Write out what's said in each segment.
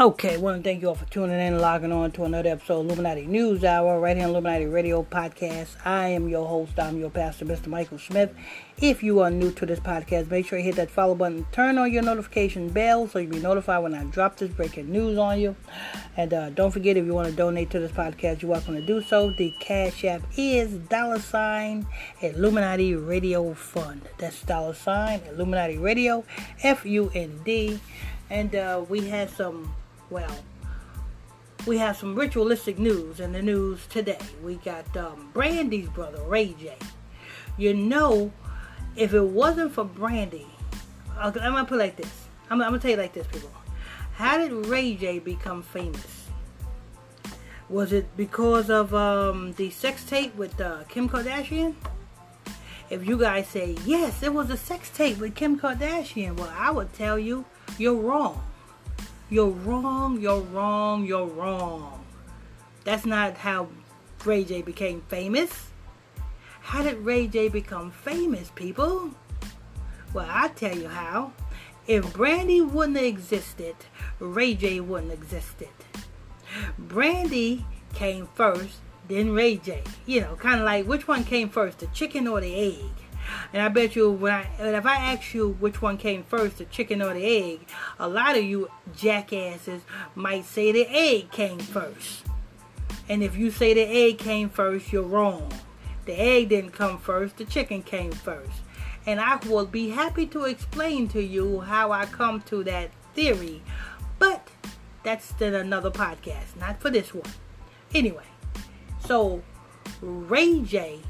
Okay, want to thank you all for tuning in and logging on to another episode of Illuminati News Hour right here on Illuminati Radio Podcast. I am your host, I'm your pastor, Mr. Michael Smith. If you are new to this podcast, make sure you hit that follow button, turn on your notification bell so you'll be notified when I drop this breaking news on you. And uh, don't forget, if you want to donate to this podcast, you're welcome to do so. The Cash App is dollar sign Illuminati Radio Fund. That's dollar sign Illuminati Radio, F U N D. And uh, we had some well, we have some ritualistic news in the news today. We got um, Brandy's brother, Ray J. You know, if it wasn't for Brandy, I'm gonna put it like this. I'm, I'm gonna tell you like this, people. How did Ray J become famous? Was it because of um, the sex tape with uh, Kim Kardashian? If you guys say yes, it was a sex tape with Kim Kardashian, well, I would tell you you're wrong. You're wrong, you're wrong, you're wrong. That's not how Ray J became famous. How did Ray J become famous, people? Well, I'll tell you how. If Brandy wouldn't have existed, Ray J wouldn't have existed. Brandy came first, then Ray J. You know, kind of like which one came first, the chicken or the egg? And I bet you when I if I ask you which one came first, the chicken or the egg, a lot of you jackasses might say the egg came first. And if you say the egg came first, you're wrong. The egg didn't come first, the chicken came first. And I will be happy to explain to you how I come to that theory. But that's still another podcast, not for this one. Anyway, so Ray J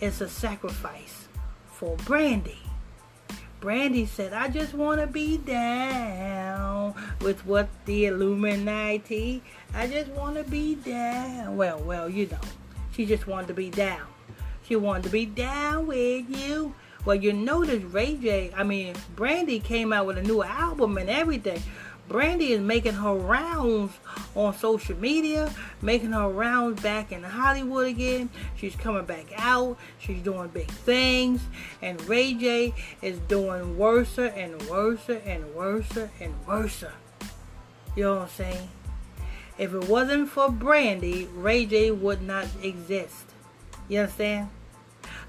is a sacrifice for Brandy. Brandy said, I just want to be down with what the Illuminati. I just want to be down. Well, well, you know, she just wanted to be down. She wanted to be down with you. Well, you notice Ray J, I mean, Brandy came out with a new album and everything. Brandy is making her rounds on social media, making her rounds back in Hollywood again. She's coming back out. She's doing big things. And Ray J is doing worse and worse and worse and worse. You know what I'm saying? If it wasn't for Brandy, Ray J would not exist. You understand?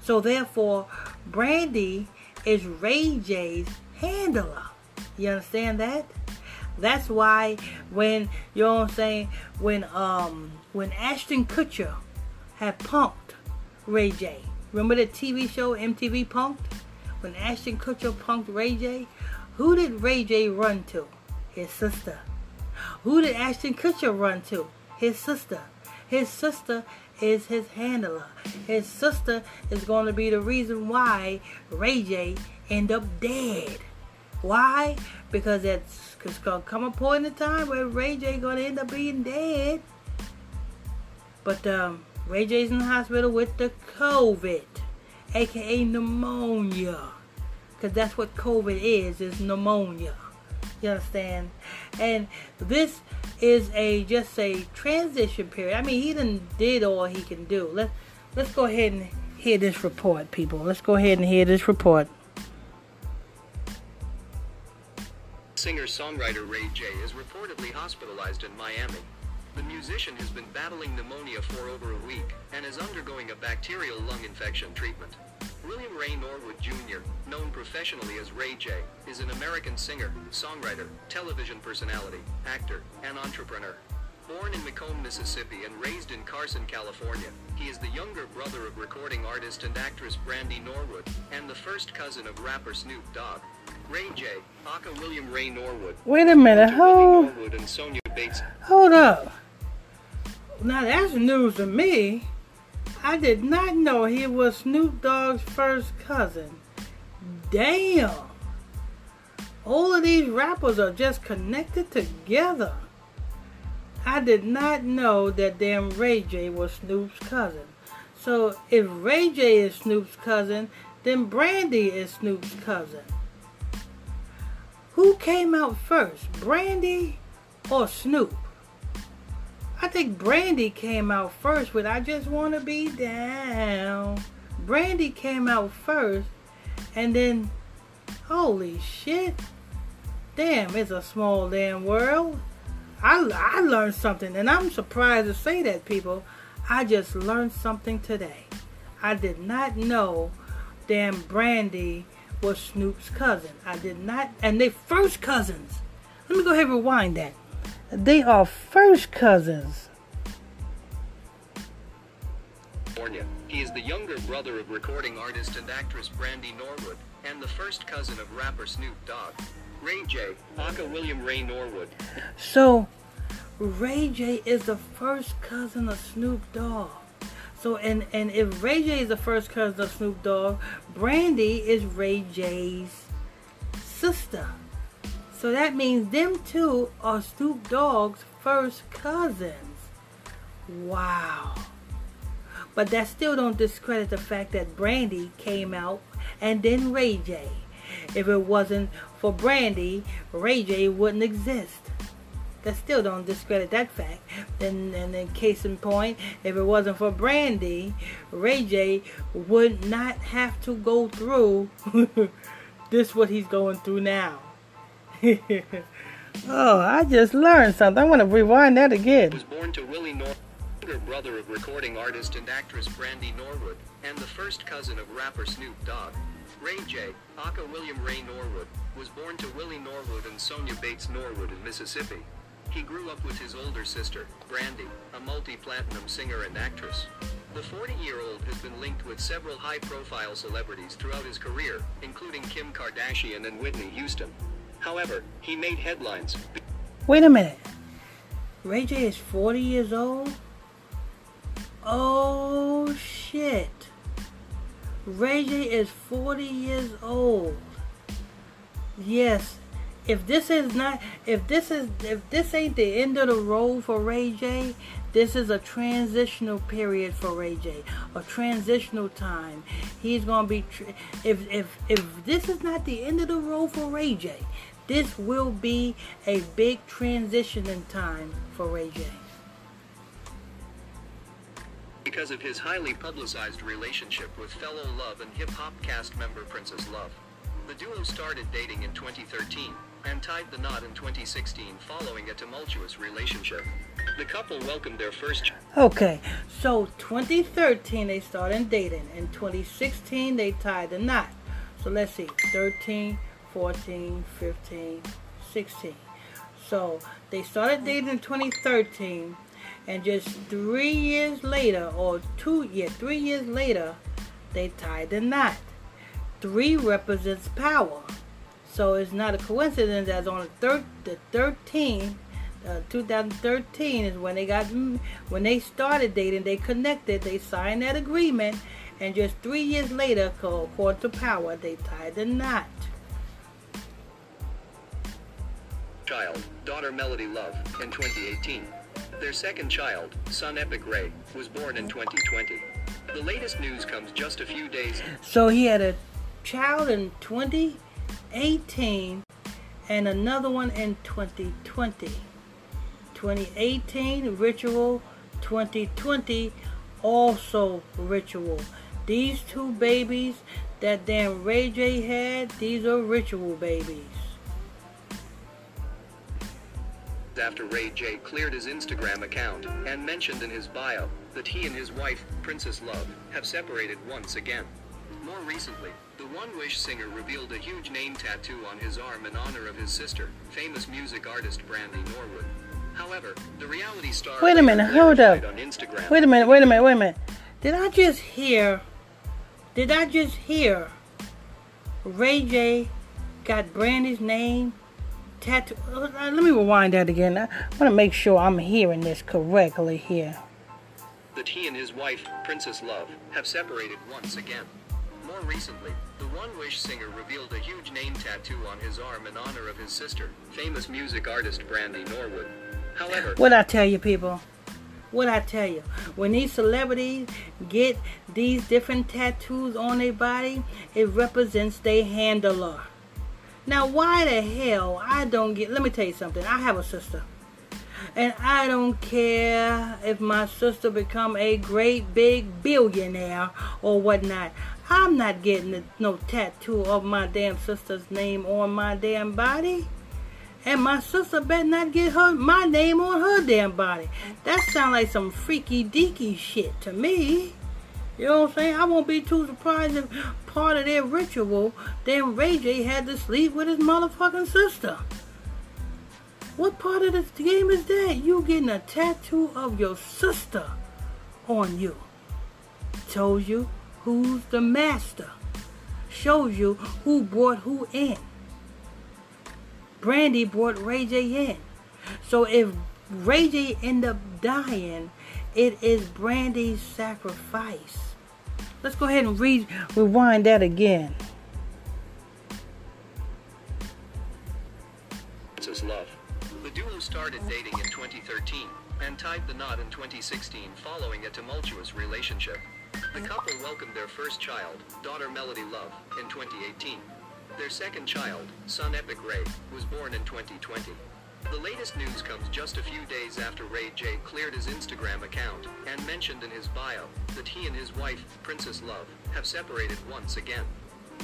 So therefore, Brandy is Ray J's handler. You understand that? That's why when you know what I'm saying, when um when Ashton Kutcher had punked Ray J. Remember the TV show MTV Punk'd? When Ashton Kutcher punked Ray J, who did Ray J run to? His sister. Who did Ashton Kutcher run to? His sister. His sister is his handler. His sister is going to be the reason why Ray J end up dead. Why? Because it's, it's gonna come a point in time where Ray J gonna end up being dead. But um, Ray J's in the hospital with the COVID, aka pneumonia, because that's what COVID is, is pneumonia. You understand? And this is a just a transition period. I mean, he done did all he can do. Let let's go ahead and hear this report, people. Let's go ahead and hear this report. Singer-songwriter Ray J is reportedly hospitalized in Miami. The musician has been battling pneumonia for over a week and is undergoing a bacterial lung infection treatment. William Ray Norwood Jr., known professionally as Ray J, is an American singer, songwriter, television personality, actor, and entrepreneur. Born in McComb, Mississippi and raised in Carson, California, he is the younger brother of recording artist and actress Brandy Norwood, and the first cousin of rapper Snoop Dogg. Ray J, aka William Ray Norwood. Wait a minute, hold, and Sonja Bates. hold up. Now that's news to me. I did not know he was Snoop Dogg's first cousin. Damn. All of these rappers are just connected together. I did not know that damn Ray J was Snoop's cousin. So if Ray J is Snoop's cousin, then Brandy is Snoop's cousin. Who came out first, Brandy or Snoop? I think Brandy came out first with I Just Wanna Be Down. Brandy came out first, and then, holy shit. Damn, it's a small damn world. I, I learned something, and I'm surprised to say that, people. I just learned something today. I did not know damn Brandy was Snoop's cousin. I did not, and they first cousins. Let me go ahead and rewind that. They are first cousins. California. He is the younger brother of recording artist and actress Brandy Norwood, and the first cousin of rapper Snoop Dogg. Ray J, aka William Ray Norwood. So, Ray J is the first cousin of Snoop Dogg. So, and and if Ray J is the first cousin of Snoop Dogg, Brandy is Ray J's sister. So that means them two are Snoop Dogg's first cousins. Wow. But that still don't discredit the fact that Brandy came out and then Ray J. If it wasn't for Brandy, Ray J wouldn't exist. That still don't discredit that fact. And, and in case in point, if it wasn't for Brandy, Ray J would not have to go through this what he's going through now. oh, I just learned something. I want to rewind that again. Brother of recording artist and actress Brandy Norwood, and the first cousin of rapper Snoop Dogg. Ray J, aka William Ray Norwood, was born to Willie Norwood and Sonja Bates Norwood in Mississippi. He grew up with his older sister, Brandy, a multi-platinum singer and actress. The 40-year-old has been linked with several high-profile celebrities throughout his career, including Kim Kardashian and Whitney Houston. However, he made headlines. Wait a minute. Ray J is 40 years old? Oh, shit. Ray J is 40 years old. Yes. If this is not if this is if this ain't the end of the road for Ray J, this is a transitional period for Ray J, a transitional time. He's gonna be tr- if if if this is not the end of the road for Ray J, this will be a big transition in time for Ray J. because of his highly publicized relationship with fellow Love and hip hop cast member Princess Love. The duo started dating in 2013 and tied the knot in 2016 following a tumultuous relationship. The couple welcomed their first. Okay, so 2013 they started dating. In 2016 they tied the knot. So let's see, 13, 14, 15, 16. So they started dating in 2013, and just three years later, or two, yeah, three years later, they tied the knot. Three represents power. So it's not a coincidence that on the, thir- the 13, uh, 2013 is when they got, when they started dating, they connected, they signed that agreement, and just three years later, co- according to power, they tied the knot. child, daughter Melody Love, in 2018. Their second child, son Epic Ray, was born in 2020. The latest news comes just a few days So he had a child in 2018 and another one in 2020. 2018 ritual, 2020 also ritual. These two babies that damn Ray J had, these are ritual babies. After Ray J cleared his Instagram account and mentioned in his bio that he and his wife, Princess Love, have separated once again. More recently, the One Wish singer revealed a huge name tattoo on his arm in honor of his sister, famous music artist Brandy Norwood. However, the reality star Wait a minute, hold up. Wait a minute, wait a minute, wait a minute. Did I just hear? Did I just hear? Ray J got Brandy's name tattoo. uh, Let me rewind that again. I want to make sure I'm hearing this correctly here. that he and his wife, Princess Love, have separated once again. More recently, the One Wish singer revealed a huge name tattoo on his arm in honor of his sister, famous music artist Brandy Norwood. However, What I tell you, people? What I tell you? When these celebrities get these different tattoos on their body, it represents their handler. Now, why the hell I don't get? Let me tell you something. I have a sister, and I don't care if my sister become a great big billionaire or whatnot. I'm not getting no tattoo of my damn sister's name on my damn body. And my sister better not get her my name on her damn body. That sounds like some freaky deaky shit to me. You know what I'm saying? I won't be too surprised if part of their ritual, then Ray J had to sleep with his motherfucking sister. What part of the game is that? You getting a tattoo of your sister on you. Tells you who's the master. Shows you who brought who in. Brandy brought Ray J in. So if Ray J end up dying, it is Brandy's sacrifice. Let's go ahead and re- rewind that again. Princess Love. The duo started dating in 2013 and tied the knot in 2016 following a tumultuous relationship. The couple welcomed their first child, daughter Melody Love, in 2018. Their second child, son Epic Ray, was born in 2020. The latest news comes just a few days after Ray J cleared his Instagram account and mentioned in his bio that he and his wife, Princess Love, have separated once again.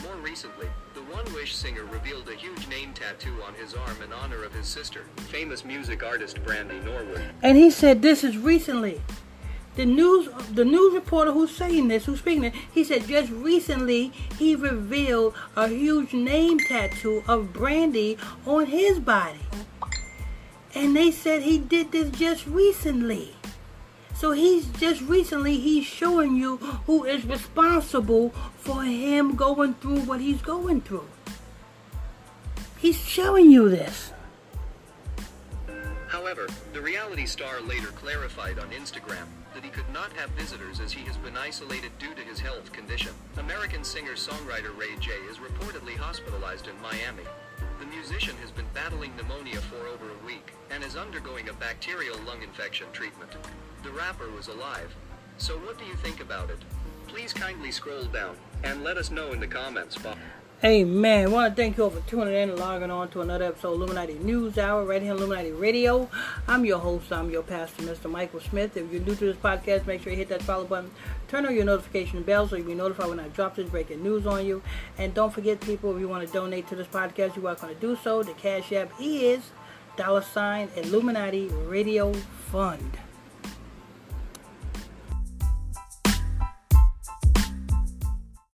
More recently, the One Wish singer revealed a huge name tattoo on his arm in honor of his sister, famous music artist Brandy Norwood. And he said this is recently. The news the news reporter who's saying this, who's speaking it, he said just recently he revealed a huge name tattoo of Brandy on his body. And they said he did this just recently. So he's just recently he's showing you who is responsible for him going through what he's going through. He's showing you this. However, the reality star later clarified on Instagram that he could not have visitors as he has been isolated due to his health condition. American singer-songwriter Ray J is reportedly hospitalized in Miami. The musician has been battling pneumonia for over a week and is undergoing a bacterial lung infection treatment. The rapper was alive. So what do you think about it? Please kindly scroll down and let us know in the comments box. Amen. To thank you all for tuning in and logging on to another episode of Illuminati News Hour right here on Illuminati Radio. I'm your host, I'm your pastor, Mr. Michael Smith. If you're new to this podcast, make sure you hit that follow button. Turn on your notification bell so you'll be notified when I drop this breaking news on you. And don't forget, people, if you want to donate to this podcast, you're welcome to do so. The Cash App is dollar sign Illuminati Radio Fund.